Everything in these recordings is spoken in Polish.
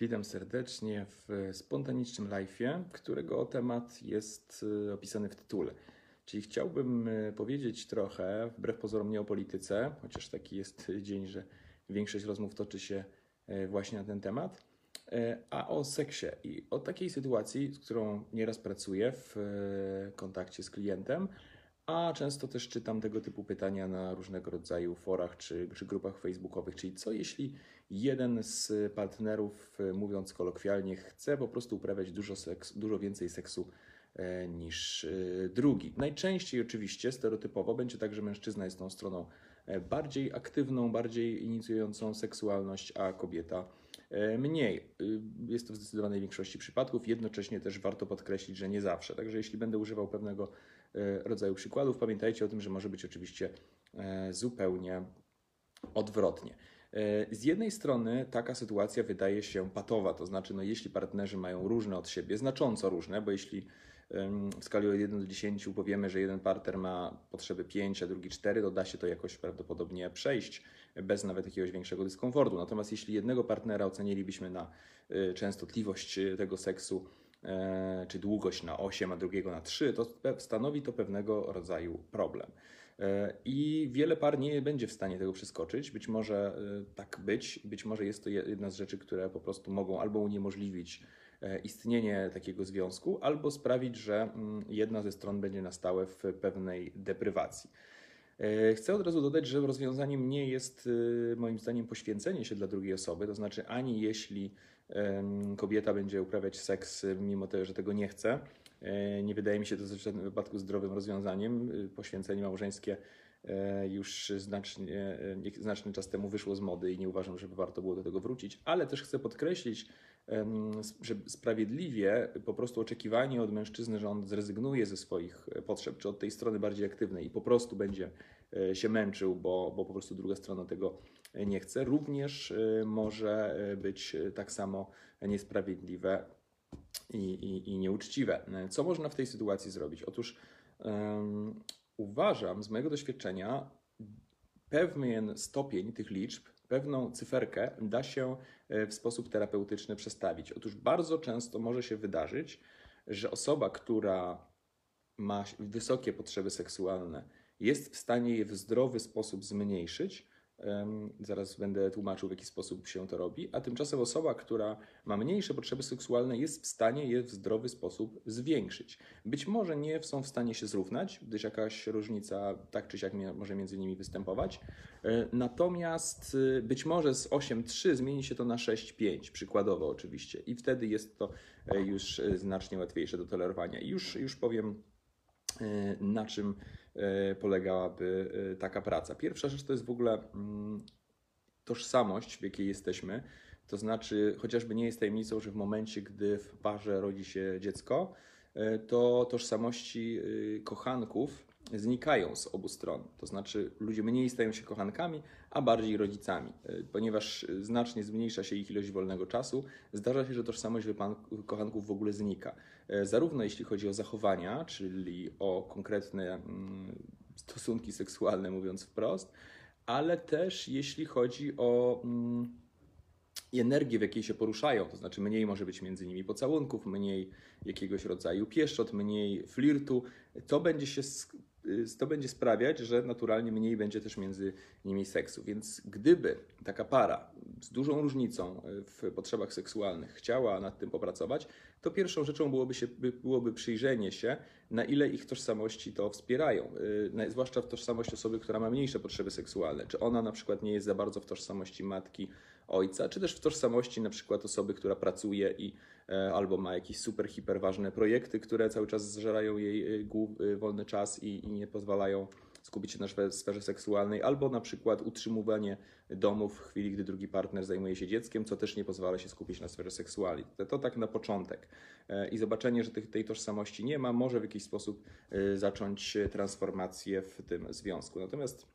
Witam serdecznie w spontanicznym live'ie, którego temat jest y, opisany w tytule. Czyli chciałbym y, powiedzieć trochę, wbrew pozorom, nie o polityce, chociaż taki jest dzień, że większość rozmów toczy się y, właśnie na ten temat, a o seksie i o takiej sytuacji, z którą nieraz pracuję w kontakcie z klientem, a często też czytam tego typu pytania na różnego rodzaju forach czy, czy grupach facebookowych, czyli co jeśli jeden z partnerów, mówiąc kolokwialnie, chce po prostu uprawiać dużo, seks, dużo więcej seksu e, niż e, drugi. Najczęściej oczywiście stereotypowo będzie tak, że mężczyzna jest tą stroną e, bardziej aktywną, bardziej inicjującą seksualność, a kobieta mniej. Jest to w zdecydowanej większości przypadków. Jednocześnie też warto podkreślić, że nie zawsze. Także jeśli będę używał pewnego rodzaju przykładów, pamiętajcie o tym, że może być oczywiście zupełnie odwrotnie. E, z jednej strony taka sytuacja wydaje się patowa, to znaczy, no jeśli partnerzy mają różne od siebie, znacząco różne, bo jeśli w skali od 1 do 10 powiemy, że jeden partner ma potrzeby 5, a drugi 4, to da się to jakoś prawdopodobnie przejść bez nawet jakiegoś większego dyskomfortu. Natomiast jeśli jednego partnera ocenilibyśmy na e, częstotliwość tego seksu, e, czy długość na 8, a drugiego na 3, to stanowi to pewnego rodzaju problem. E, I wiele par nie będzie w stanie tego przeskoczyć. Być może e, tak być, być może jest to jedna z rzeczy, które po prostu mogą albo uniemożliwić e, istnienie takiego związku, albo sprawić, że mm, jedna ze stron będzie na stałe w pewnej deprywacji. Chcę od razu dodać, że rozwiązaniem nie jest moim zdaniem poświęcenie się dla drugiej osoby, to znaczy ani jeśli kobieta będzie uprawiać seks mimo tego, że tego nie chce, E, nie wydaje mi się to w żadnym wypadku zdrowym rozwiązaniem. E, poświęcenie małżeńskie e, już znacznie, znaczny czas temu wyszło z mody i nie uważam, żeby warto było do tego wrócić, ale też chcę podkreślić, że sprawiedliwie po prostu oczekiwanie od mężczyzny, że on zrezygnuje ze swoich potrzeb, czy od tej strony bardziej aktywnej i po prostu będzie się męczył, bo, bo po prostu druga strona tego nie chce, również może być tak samo niesprawiedliwe i, i, i nieuczciwe. Co można w tej sytuacji zrobić? Otóż um, uważam z mojego doświadczenia, pewien stopień tych liczb, pewną cyferkę da się e, w sposób terapeutyczny przestawić. Otóż bardzo często może się wydarzyć, że osoba, która ma wysokie potrzeby seksualne, jest w stanie je w zdrowy sposób zmniejszyć, Zaraz będę tłumaczył, w jaki sposób się to robi. A tymczasem osoba, która ma mniejsze potrzeby seksualne, jest w stanie je w zdrowy sposób zwiększyć. Być może nie są w stanie się zrównać, gdyż jakaś różnica tak czy siak może między nimi występować. E, natomiast y, być może z 8,3 zmieni się to na 6,5, przykładowo oczywiście. I wtedy jest to e, już e, znacznie łatwiejsze do tolerowania. I już, już powiem, na czym E, polegałaby e, taka praca. Pierwsza rzecz to jest w ogóle mm, tożsamość, w jakiej jesteśmy. To znaczy, chociażby nie jest tajemnicą, że w momencie, gdy w parze rodzi się dziecko, to tożsamości kochanków znikają z obu stron. To znaczy, ludzie mniej stają się kochankami, a bardziej rodzicami. Ponieważ znacznie zmniejsza się ich ilość wolnego czasu, zdarza się, że tożsamość kochanków w ogóle znika. E, zarówno jeśli chodzi o zachowania, czyli o konkretne mm, stosunki seksualne, mówiąc wprost, ale też jeśli chodzi o mm, energię, w jakiej się poruszają, to znaczy mniej może być między nimi pocałunków, mniej jakiegoś rodzaju pieszczot, mniej flirtu, to będzie się to będzie sprawiać, że naturalnie mniej będzie też między nimi seksu. Więc gdyby taka para z dużą różnicą y, w potrzebach seksualnych chciała nad tym popracować, to pierwszą rzeczą byłoby, się, byłoby przyjrzenie się, na ile ich tożsamości to wspierają. Y, zwłaszcza w tożsamość osoby, która ma mniejsze potrzeby seksualne. Czy ona na przykład nie jest za bardzo w tożsamości matki, ojca, czy też w tożsamości na przykład osoby, która pracuje i e, albo ma jakieś super, hiper ważne projekty, które cały czas zżerają jej e, wolny czas i, i nie pozwalają skupić się na sferze seksualnej, albo na przykład utrzymywanie domu w chwili, gdy drugi partner zajmuje się dzieckiem, co też nie pozwala się skupić na sferze seksualnej. To, to tak na początek. E, I zobaczenie, że tej, tej tożsamości nie ma, może w jakiś sposób zacząć transformację w tym związku. Natomiast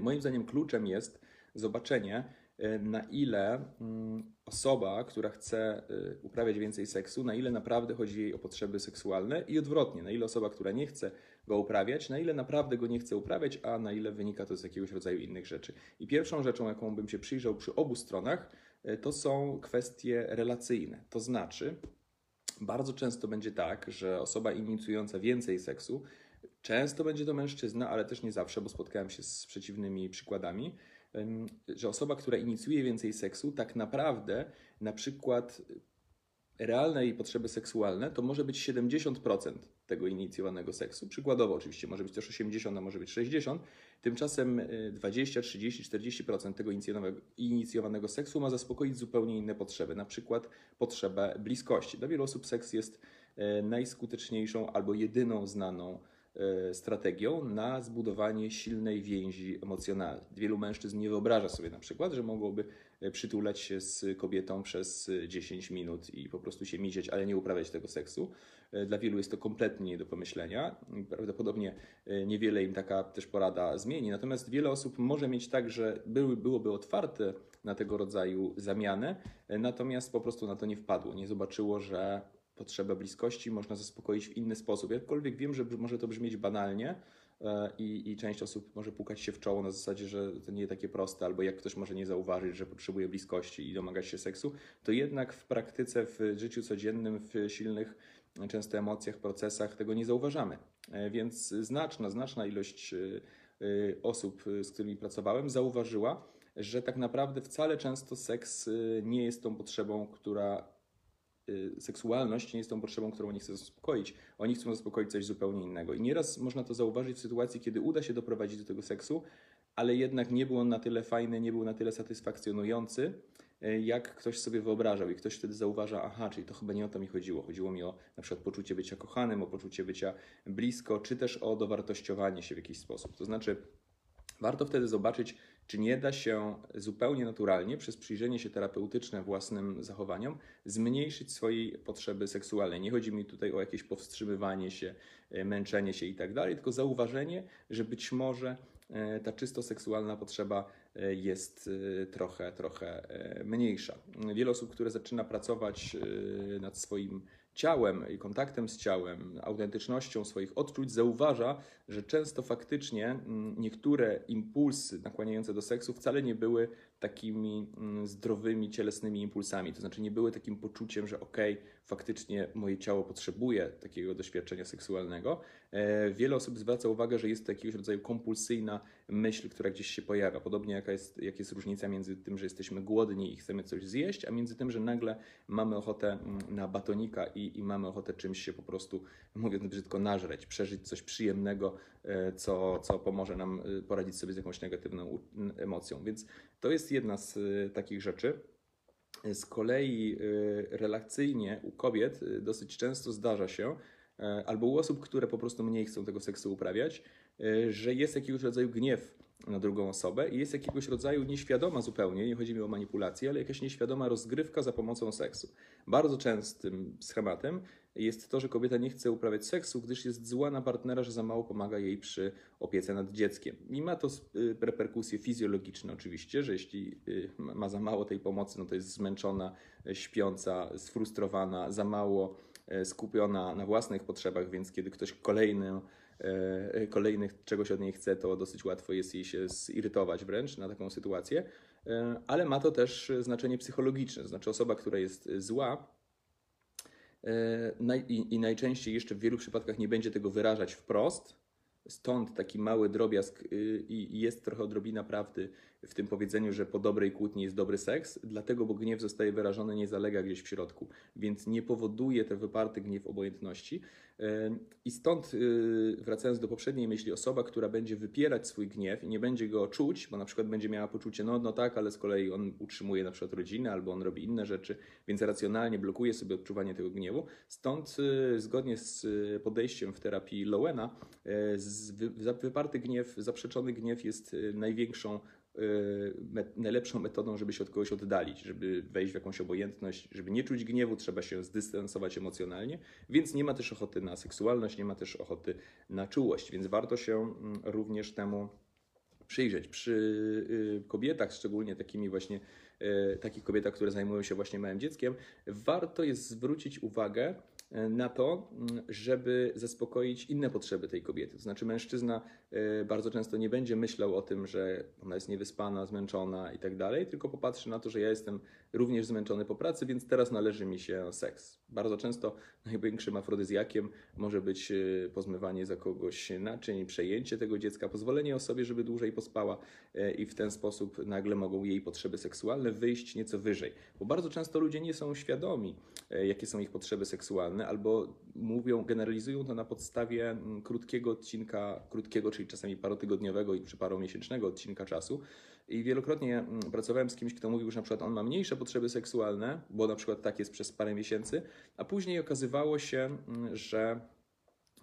moim zdaniem kluczem jest zobaczenie, E, na ile mm, osoba, która chce e, uprawiać więcej seksu, na ile naprawdę chodzi jej o potrzeby seksualne i odwrotnie, na ile osoba, która nie chce go uprawiać, na ile naprawdę go nie chce uprawiać, a na ile wynika to z jakiegoś rodzaju innych rzeczy. I pierwszą rzeczą, jaką bym się przyjrzał przy obu stronach, e, to są kwestie relacyjne. To znaczy, bardzo często będzie tak, że osoba inicjująca więcej seksu, często będzie to mężczyzna, ale też nie zawsze, bo spotkałem się z przeciwnymi przykładami, że osoba, która inicjuje więcej seksu, tak naprawdę na przykład realne jej potrzeby seksualne to może być 70% tego inicjowanego seksu. Przykładowo oczywiście może być też 80, a może być 60. Tymczasem y, 20, 30, 40% tego inicjowanego, seksu ma zaspokoić zupełnie inne potrzeby, na przykład potrzebę bliskości. Dla wielu osób seks jest e, najskuteczniejszą albo jedyną znaną strategią na zbudowanie silnej więzi emocjonalnej. Wielu mężczyzn nie wyobraża sobie na przykład, że mogłoby e, przytulać się z kobietą przez e, 10 minut i po prostu się mizieć, ale nie uprawiać tego seksu. E, Dla wielu jest to kompletnie nie do pomyślenia. Prawdopodobnie e, niewiele im taka też porada zmieni. Natomiast wiele osób może mieć tak, że byłoby otwarte na tego rodzaju zamianę, e, natomiast po prostu na to nie wpadło. Nie zobaczyło, że potrzebę bliskości można zaspokoić w inny sposób. Jakkolwiek wiem, że może to brzmieć banalnie e, i, i część osób może pukać się w czoło na zasadzie, że to nie takie proste, albo jak ktoś może nie zauważyć, że potrzebuje bliskości i domagać się seksu, to jednak w praktyce, w życiu codziennym, w silnych często emocjach, procesach tego nie zauważamy. E, Więc znaczna, znaczna ilość e, osób, z którymi pracowałem, zauważyła, że tak naprawdę wcale często seks nie jest tą potrzebą, która seksualność nie jest tą potrzebą, którą oni chcą zaspokoić. Oni chcą zaspokoić coś zupełnie innego. I nieraz można to zauważyć w sytuacji, kiedy uda się doprowadzić do tego seksu, ale jednak nie był on na tyle fajny, nie był na tyle satysfakcjonujący, y, jak ktoś sobie wyobrażał. I ktoś wtedy zauważa, aha, czyli to chyba nie o to mi chodziło. Chodziło mi o na przykład poczucie bycia kochanym, o poczucie bycia blisko, czy też o dowartościowanie się w jakiś sposób. To znaczy, Warto wtedy zobaczyć, czy nie da się zupełnie naturalnie, przez przyjrzenie się terapeutyczne własnym zachowaniom, zmniejszyć swojej potrzeby seksualnej. Nie chodzi mi tutaj o jakieś powstrzymywanie się, e, męczenie się i tak dalej, tylko zauważenie, że być może e, ta czysto seksualna potrzeba e, jest trochę, trochę mniejsza. Wiele osób, które zaczyna pracować nad swoim ciałem i kontaktem z ciałem, autentycznością swoich odczuć, zauważa, że często faktycznie mm, niektóre impulsy nakłaniające do seksu wcale nie były takimi mm, zdrowymi, cielesnymi impulsami. To znaczy nie były takim poczuciem, że okej, faktycznie moje ciało potrzebuje takiego doświadczenia seksualnego. E, Wiele osób zwraca uwagę, że jest to jakiegoś rodzaju kompulsyjna myśl, która gdzieś się pojawia. Podobnie jaka jest, jak jest różnica między tym, że jesteśmy głodni i chcemy coś zjeść, a między tym, że nagle mamy ochotę mm, na batonika i, i mamy ochotę czymś się po prostu, mówiąc brzydko, nażreć, przeżyć coś przyjemnego, e, co, co pomoże nam e, poradzić sobie z jakąś negatywną emocją. Więc to jest jedna z takich rzeczy. Z kolei y, relacyjnie u kobiet y, dosyć często zdarza się, y, albo u osób, które po prostu mniej chcą tego seksu uprawiać, że jest jakiegoś rodzaju gniew na drugą osobę i jest jakiegoś rodzaju nieświadoma zupełnie, nie chodzi mi o manipulację, ale jakaś nieświadoma rozgrywka za pomocą seksu. Bardzo częstym schematem jest to, że kobieta nie chce uprawiać seksu, gdyż jest zła na partnera, że za mało pomaga jej przy opiece nad dzieckiem. I ma to y, reperkusje fizjologiczne oczywiście, że jeśli y, ma za mało tej pomocy, no to jest zmęczona, y, śpiąca, sfrustrowana, za mało skupiona na własnych potrzebach, więc kiedy ktoś kolejny, kolejnych czegoś od niej chce, to dosyć łatwo jest jej się zirytować wręcz na taką sytuację. Ale ma to też znaczenie psychologiczne, znaczy osoba, która jest zła, i, I najczęściej jeszcze w wielu przypadkach nie będzie tego wyrażać wprost. Stąd taki mały drobiazg y, i jest trochę odrobina prawdy w tym powiedzeniu, że po dobrej kłótni jest dobry seks, dlatego, bo gniew zostaje wyrażony, nie zalega gdzieś w środku, więc nie powoduje ten wyparty gniew obojętności. E, I stąd, y, wracając do poprzedniej myśli, osoba, która będzie wypierać swój gniew i nie będzie go czuć, bo na przykład będzie miała poczucie, no, no tak, ale z kolei on utrzymuje na przykład rodzinę albo on robi inne rzeczy, więc racjonalnie blokuje sobie odczuwanie tego gniewu. Stąd, y, zgodnie z podejściem w terapii Lowena, wyparty gniew, zaprzeczony gniew jest największą y, najlepszą metodą, żeby się od kogoś oddalić, żeby wejść w jakąś obojętność, żeby nie czuć gniewu, trzeba się zdystansować emocjonalnie, więc nie ma też ochoty na seksualność, nie ma też ochoty na czułość, więc warto się mm, również temu przyjrzeć. Przy y, kobietach, szczególnie takimi właśnie, y, takich kobietach, które zajmują się właśnie małym dzieckiem, warto jest zwrócić uwagę na to, mm, żeby zaspokoić inne potrzeby tej kobiety. To znaczy, mężczyzna bardzo często nie będzie myślał o tym, że ona jest niewyspana, zmęczona i tak dalej, tylko popatrzy na to, że ja jestem również zmęczony po pracy, więc teraz należy mi się seks. Bardzo często największym afrodyzjakiem może być e, pozmywanie za kogoś naczyń, przejęcie tego dziecka, pozwolenie osobie, żeby dłużej pospała i w ten sposób nagle mogą jej potrzeby seksualne wyjść nieco wyżej. Bo bardzo często ludzie nie są świadomi, jakie są ich potrzeby seksualne, albo mówią, generalizują to na podstawie mm, krótkiego odcinka, krótkiego, czyli czasami parotygodniowego i czy paromiesięcznego odcinka czasu. I wielokrotnie mm, pracowałem z kimś, kto mówił, że na przykład on ma mniejsze potrzeby seksualne, bo na przykład tak jest przez parę miesięcy, a później okazywało się, mm, że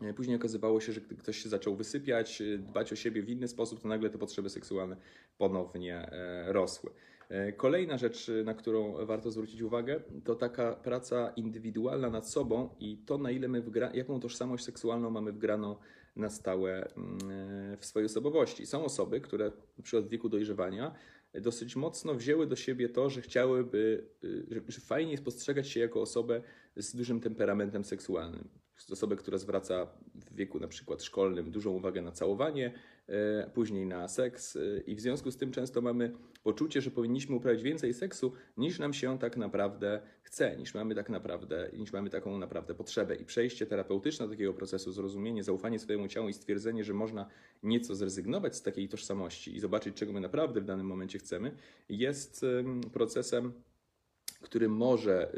e, Później okazywało się, że gdy ktoś się zaczął wysypiać, dbać o siebie w inny sposób, to nagle te potrzeby seksualne ponownie e, rosły. E, kolejna rzecz, na którą warto zwrócić uwagę, to taka praca indywidualna nad sobą i to, na ile my wgra, jaką tożsamość seksualną mamy wgraną na stałe mm, w swojej osobowości. Są osoby, które na przykład w wieku dojrzewania dosyć mocno wzięły do siebie to, że chciałyby, y, że fajnie jest postrzegać się jako osobę z dużym temperamentem seksualnym. Osobę, która zwraca w wieku na przykład szkolnym dużą uwagę na całowanie, E, później na seks e, i w związku z tym często mamy poczucie, że powinniśmy uprawiać więcej seksu niż nam się tak naprawdę chce, niż mamy tak naprawdę, niż mamy taką naprawdę potrzebę. I przejście terapeutyczne do takiego procesu, zrozumienie, zaufanie swojemu ciału i stwierdzenie, że można nieco zrezygnować z takiej tożsamości i zobaczyć, czego my naprawdę w danym momencie chcemy, jest procesem, który może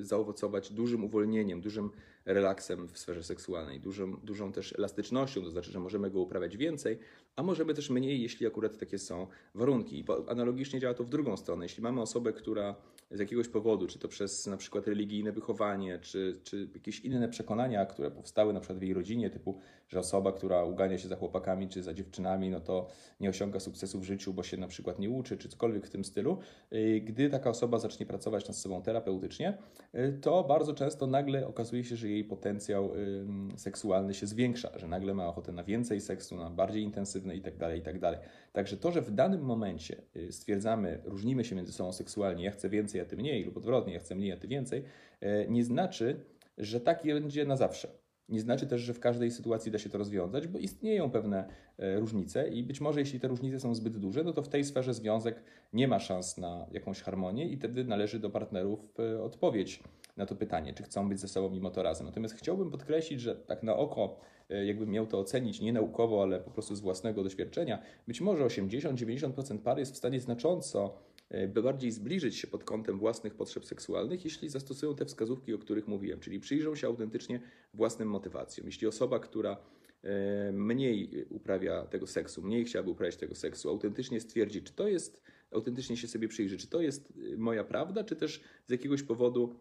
y, zaowocować dużym uwolnieniem, dużym relaksem w sferze seksualnej, dużą, dużą też elastycznością, to znaczy, że możemy go uprawiać więcej, a możemy też mniej, jeśli akurat takie są warunki. I analogicznie działa to w drugą stronę. Jeśli mamy osobę, która z jakiegoś powodu, czy to przez na przykład religijne wychowanie, czy, czy jakieś inne przekonania, które powstały na przykład w jej rodzinie, typu, że osoba, która ugania się za chłopakami czy za dziewczynami, no to nie osiąga sukcesu w życiu, bo się na przykład nie uczy, czy cokolwiek w tym stylu. Y, gdy taka osoba zacznie pracować nad sobą terapeutycznie, y, to bardzo często nagle okazuje się, że jej potencjał seksualny się zwiększa, że nagle ma ochotę na więcej seksu, na bardziej intensywne itd., tak itd. Tak Także to, że w danym momencie y, stwierdzamy, różnimy się między sobą seksualnie, ja chcę więcej, a ty mniej, lub odwrotnie, ja chcę mniej, a ty więcej, y, nie znaczy, że tak będzie na zawsze. Nie znaczy też, że w każdej sytuacji da się to rozwiązać, bo istnieją pewne y, różnice i być może jeśli te różnice są zbyt duże, no to w tej sferze związek nie ma szans na jakąś harmonię i wtedy należy do partnerów odpowiedź na to pytanie, czy chcą być ze sobą mimo to razem. Natomiast chciałbym podkreślić, że tak na oko, e, jakbym miał to ocenić nie naukowo, ale po prostu z własnego doświadczenia, być może 80-90% par jest w stanie znacząco e, bardziej zbliżyć się pod kątem własnych potrzeb seksualnych, jeśli zastosują te wskazówki, o których mówiłem, czyli przyjrzą się autentycznie własnym motywacjom. Jeśli osoba, która e, mniej uprawia tego seksu, mniej chciałaby uprawiać tego seksu, autentycznie stwierdzi, czy to jest, autentycznie się sobie przyjrzy, czy to jest moja prawda, czy też z jakiegoś powodu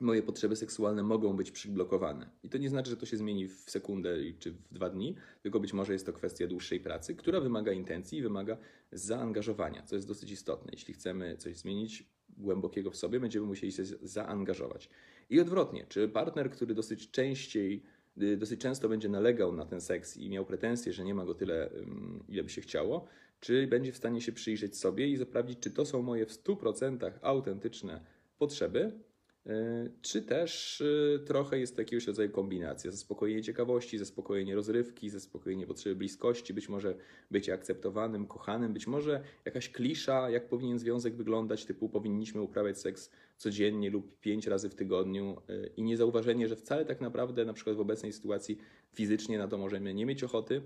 moje potrzeby seksualne mogą być przyblokowane. I to nie znaczy, że to się zmieni w sekundę czy w dwa dni, tylko być może jest to kwestia dłuższej pracy, która wymaga intencji i wymaga zaangażowania, co jest dosyć istotne. Jeśli chcemy coś zmienić głębokiego w sobie, będziemy musieli się zaangażować. I odwrotnie, czy partner, który dosyć częściej, y, dosyć często będzie nalegał na ten seks i miał pretensje, że nie ma go tyle, ile by się chciało, czy będzie w stanie się przyjrzeć sobie i sprawdzić, czy to są moje w 100% autentyczne potrzeby, czy też e, trochę jest to jakiegoś rodzaju kombinacja, zaspokojenie ciekawości, zaspokojenie rozrywki, zaspokojenie potrzeby bliskości, być może bycie akceptowanym, kochanym, być może jakaś klisza, jak powinien związek wyglądać, typu powinniśmy uprawiać seks codziennie lub pięć razy w tygodniu e, i niezauważenie, że wcale tak naprawdę na przykład w obecnej sytuacji fizycznie na to możemy nie mieć ochoty,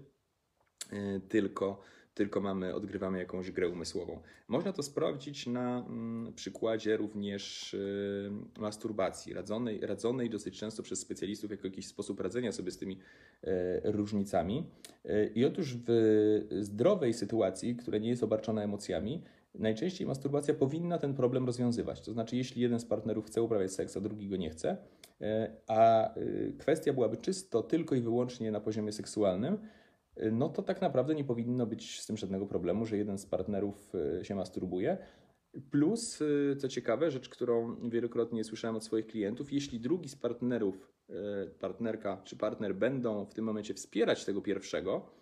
tylko tylko mamy, odgrywamy jakąś grę umysłową. Można to sprawdzić na mm, przykładzie również y, masturbacji, radzonej, radzonej dosyć często przez specjalistów jako jakiś sposób radzenia sobie z tymi y, różnicami. Y, I otóż w zdrowej sytuacji, która nie jest obarczona emocjami, najczęściej masturbacja powinna ten problem rozwiązywać. To znaczy, jeśli jeden z partnerów chce uprawiać seks, a drugi go nie chce, a kwestia byłaby czysto tylko i wyłącznie na poziomie seksualnym, no to tak naprawdę nie powinno być z tym żadnego problemu, że jeden z partnerów e, się masturbuje. Plus, e, co ciekawe, rzecz, którą wielokrotnie słyszałem od swoich klientów, jeśli drugi z partnerów, e, partnerka czy partner będą w tym momencie wspierać tego pierwszego,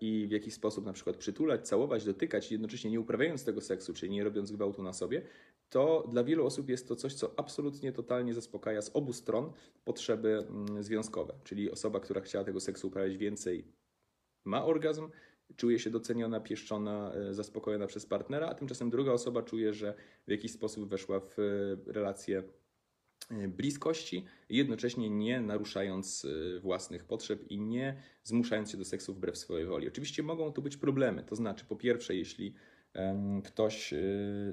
i w jakiś sposób na przykład przytulać, całować, dotykać, jednocześnie nie uprawiając tego seksu, czyli nie robiąc gwałtu na sobie, to dla wielu osób jest to coś, co absolutnie, totalnie zaspokaja z obu stron potrzeby mm, związkowe. Czyli osoba, która chciała tego seksu uprawiać więcej, ma orgazm, czuje się doceniona, pieszczona, e, zaspokojona przez partnera, a tymczasem druga osoba czuje, że w jakiś sposób weszła w e, relację e, bliskości, jednocześnie nie naruszając własnych potrzeb i nie zmuszając się do seksu wbrew swojej woli. Oczywiście mogą tu być problemy, to znaczy po pierwsze, jeśli ktoś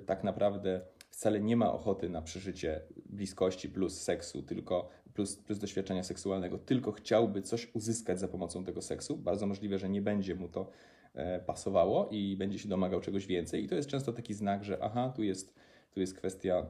tak naprawdę wcale nie ma ochoty na przeżycie bliskości plus seksu, tylko plus, plus doświadczenia seksualnego, tylko chciałby coś uzyskać za pomocą tego seksu, bardzo możliwe, że nie będzie mu to e, pasowało i będzie się domagał czegoś więcej. I to jest często taki znak, że aha, tu jest, tu jest kwestia,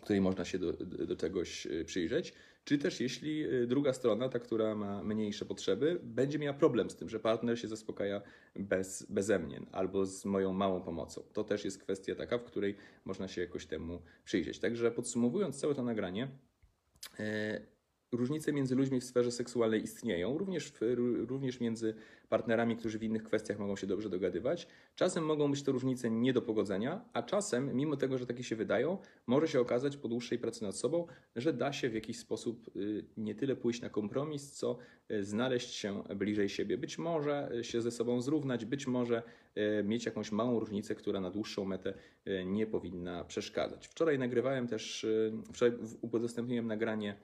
której można się do, do czegoś e, przyjrzeć. Czy też jeśli e, druga strona, ta, która ma mniejsze potrzeby, będzie miała problem z tym, że partner się zaspokaja bez, beze mnie albo z moją małą pomocą. To też jest kwestia taka, w której można się jakoś temu przyjrzeć. Także podsumowując całe to nagranie, E, różnice między ludźmi w sferze seksualnej istnieją, również, w, również między partnerami, którzy w innych kwestiach mogą się dobrze dogadywać. Czasem mogą być to różnice nie do pogodzenia, a czasem, mimo tego, że takie się wydają, może się okazać po dłuższej pracy nad sobą, że da się w jakiś sposób y, nie tyle pójść na kompromis, co y, znaleźć się bliżej siebie. Być może się ze sobą zrównać, być może y, mieć jakąś małą różnicę, która na dłuższą metę nie powinna przeszkadzać. Wczoraj nagrywałem też, wczoraj udostępniłem nagranie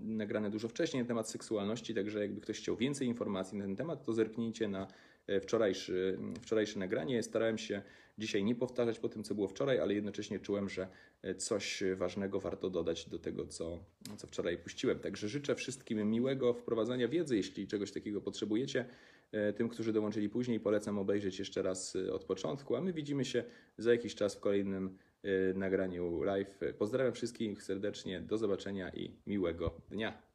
nagrane dużo wcześniej na temat seksualności, także jakby ktoś chciał więcej informacji na ten temat, to zerknijcie na e, wczorajszy, wczorajsze nagranie. Starałem się dzisiaj nie powtarzać po tym, co było wczoraj, ale jednocześnie czułem, że e, coś ważnego warto dodać do tego, co, co wczoraj puściłem. Także życzę wszystkim miłego wprowadzania wiedzy, jeśli czegoś takiego potrzebujecie. E, tym, którzy dołączyli później, polecam obejrzeć jeszcze raz od początku, a my widzimy się za jakiś czas w kolejnym Y, nagraniu live. Pozdrawiam wszystkich serdecznie, do zobaczenia i miłego dnia.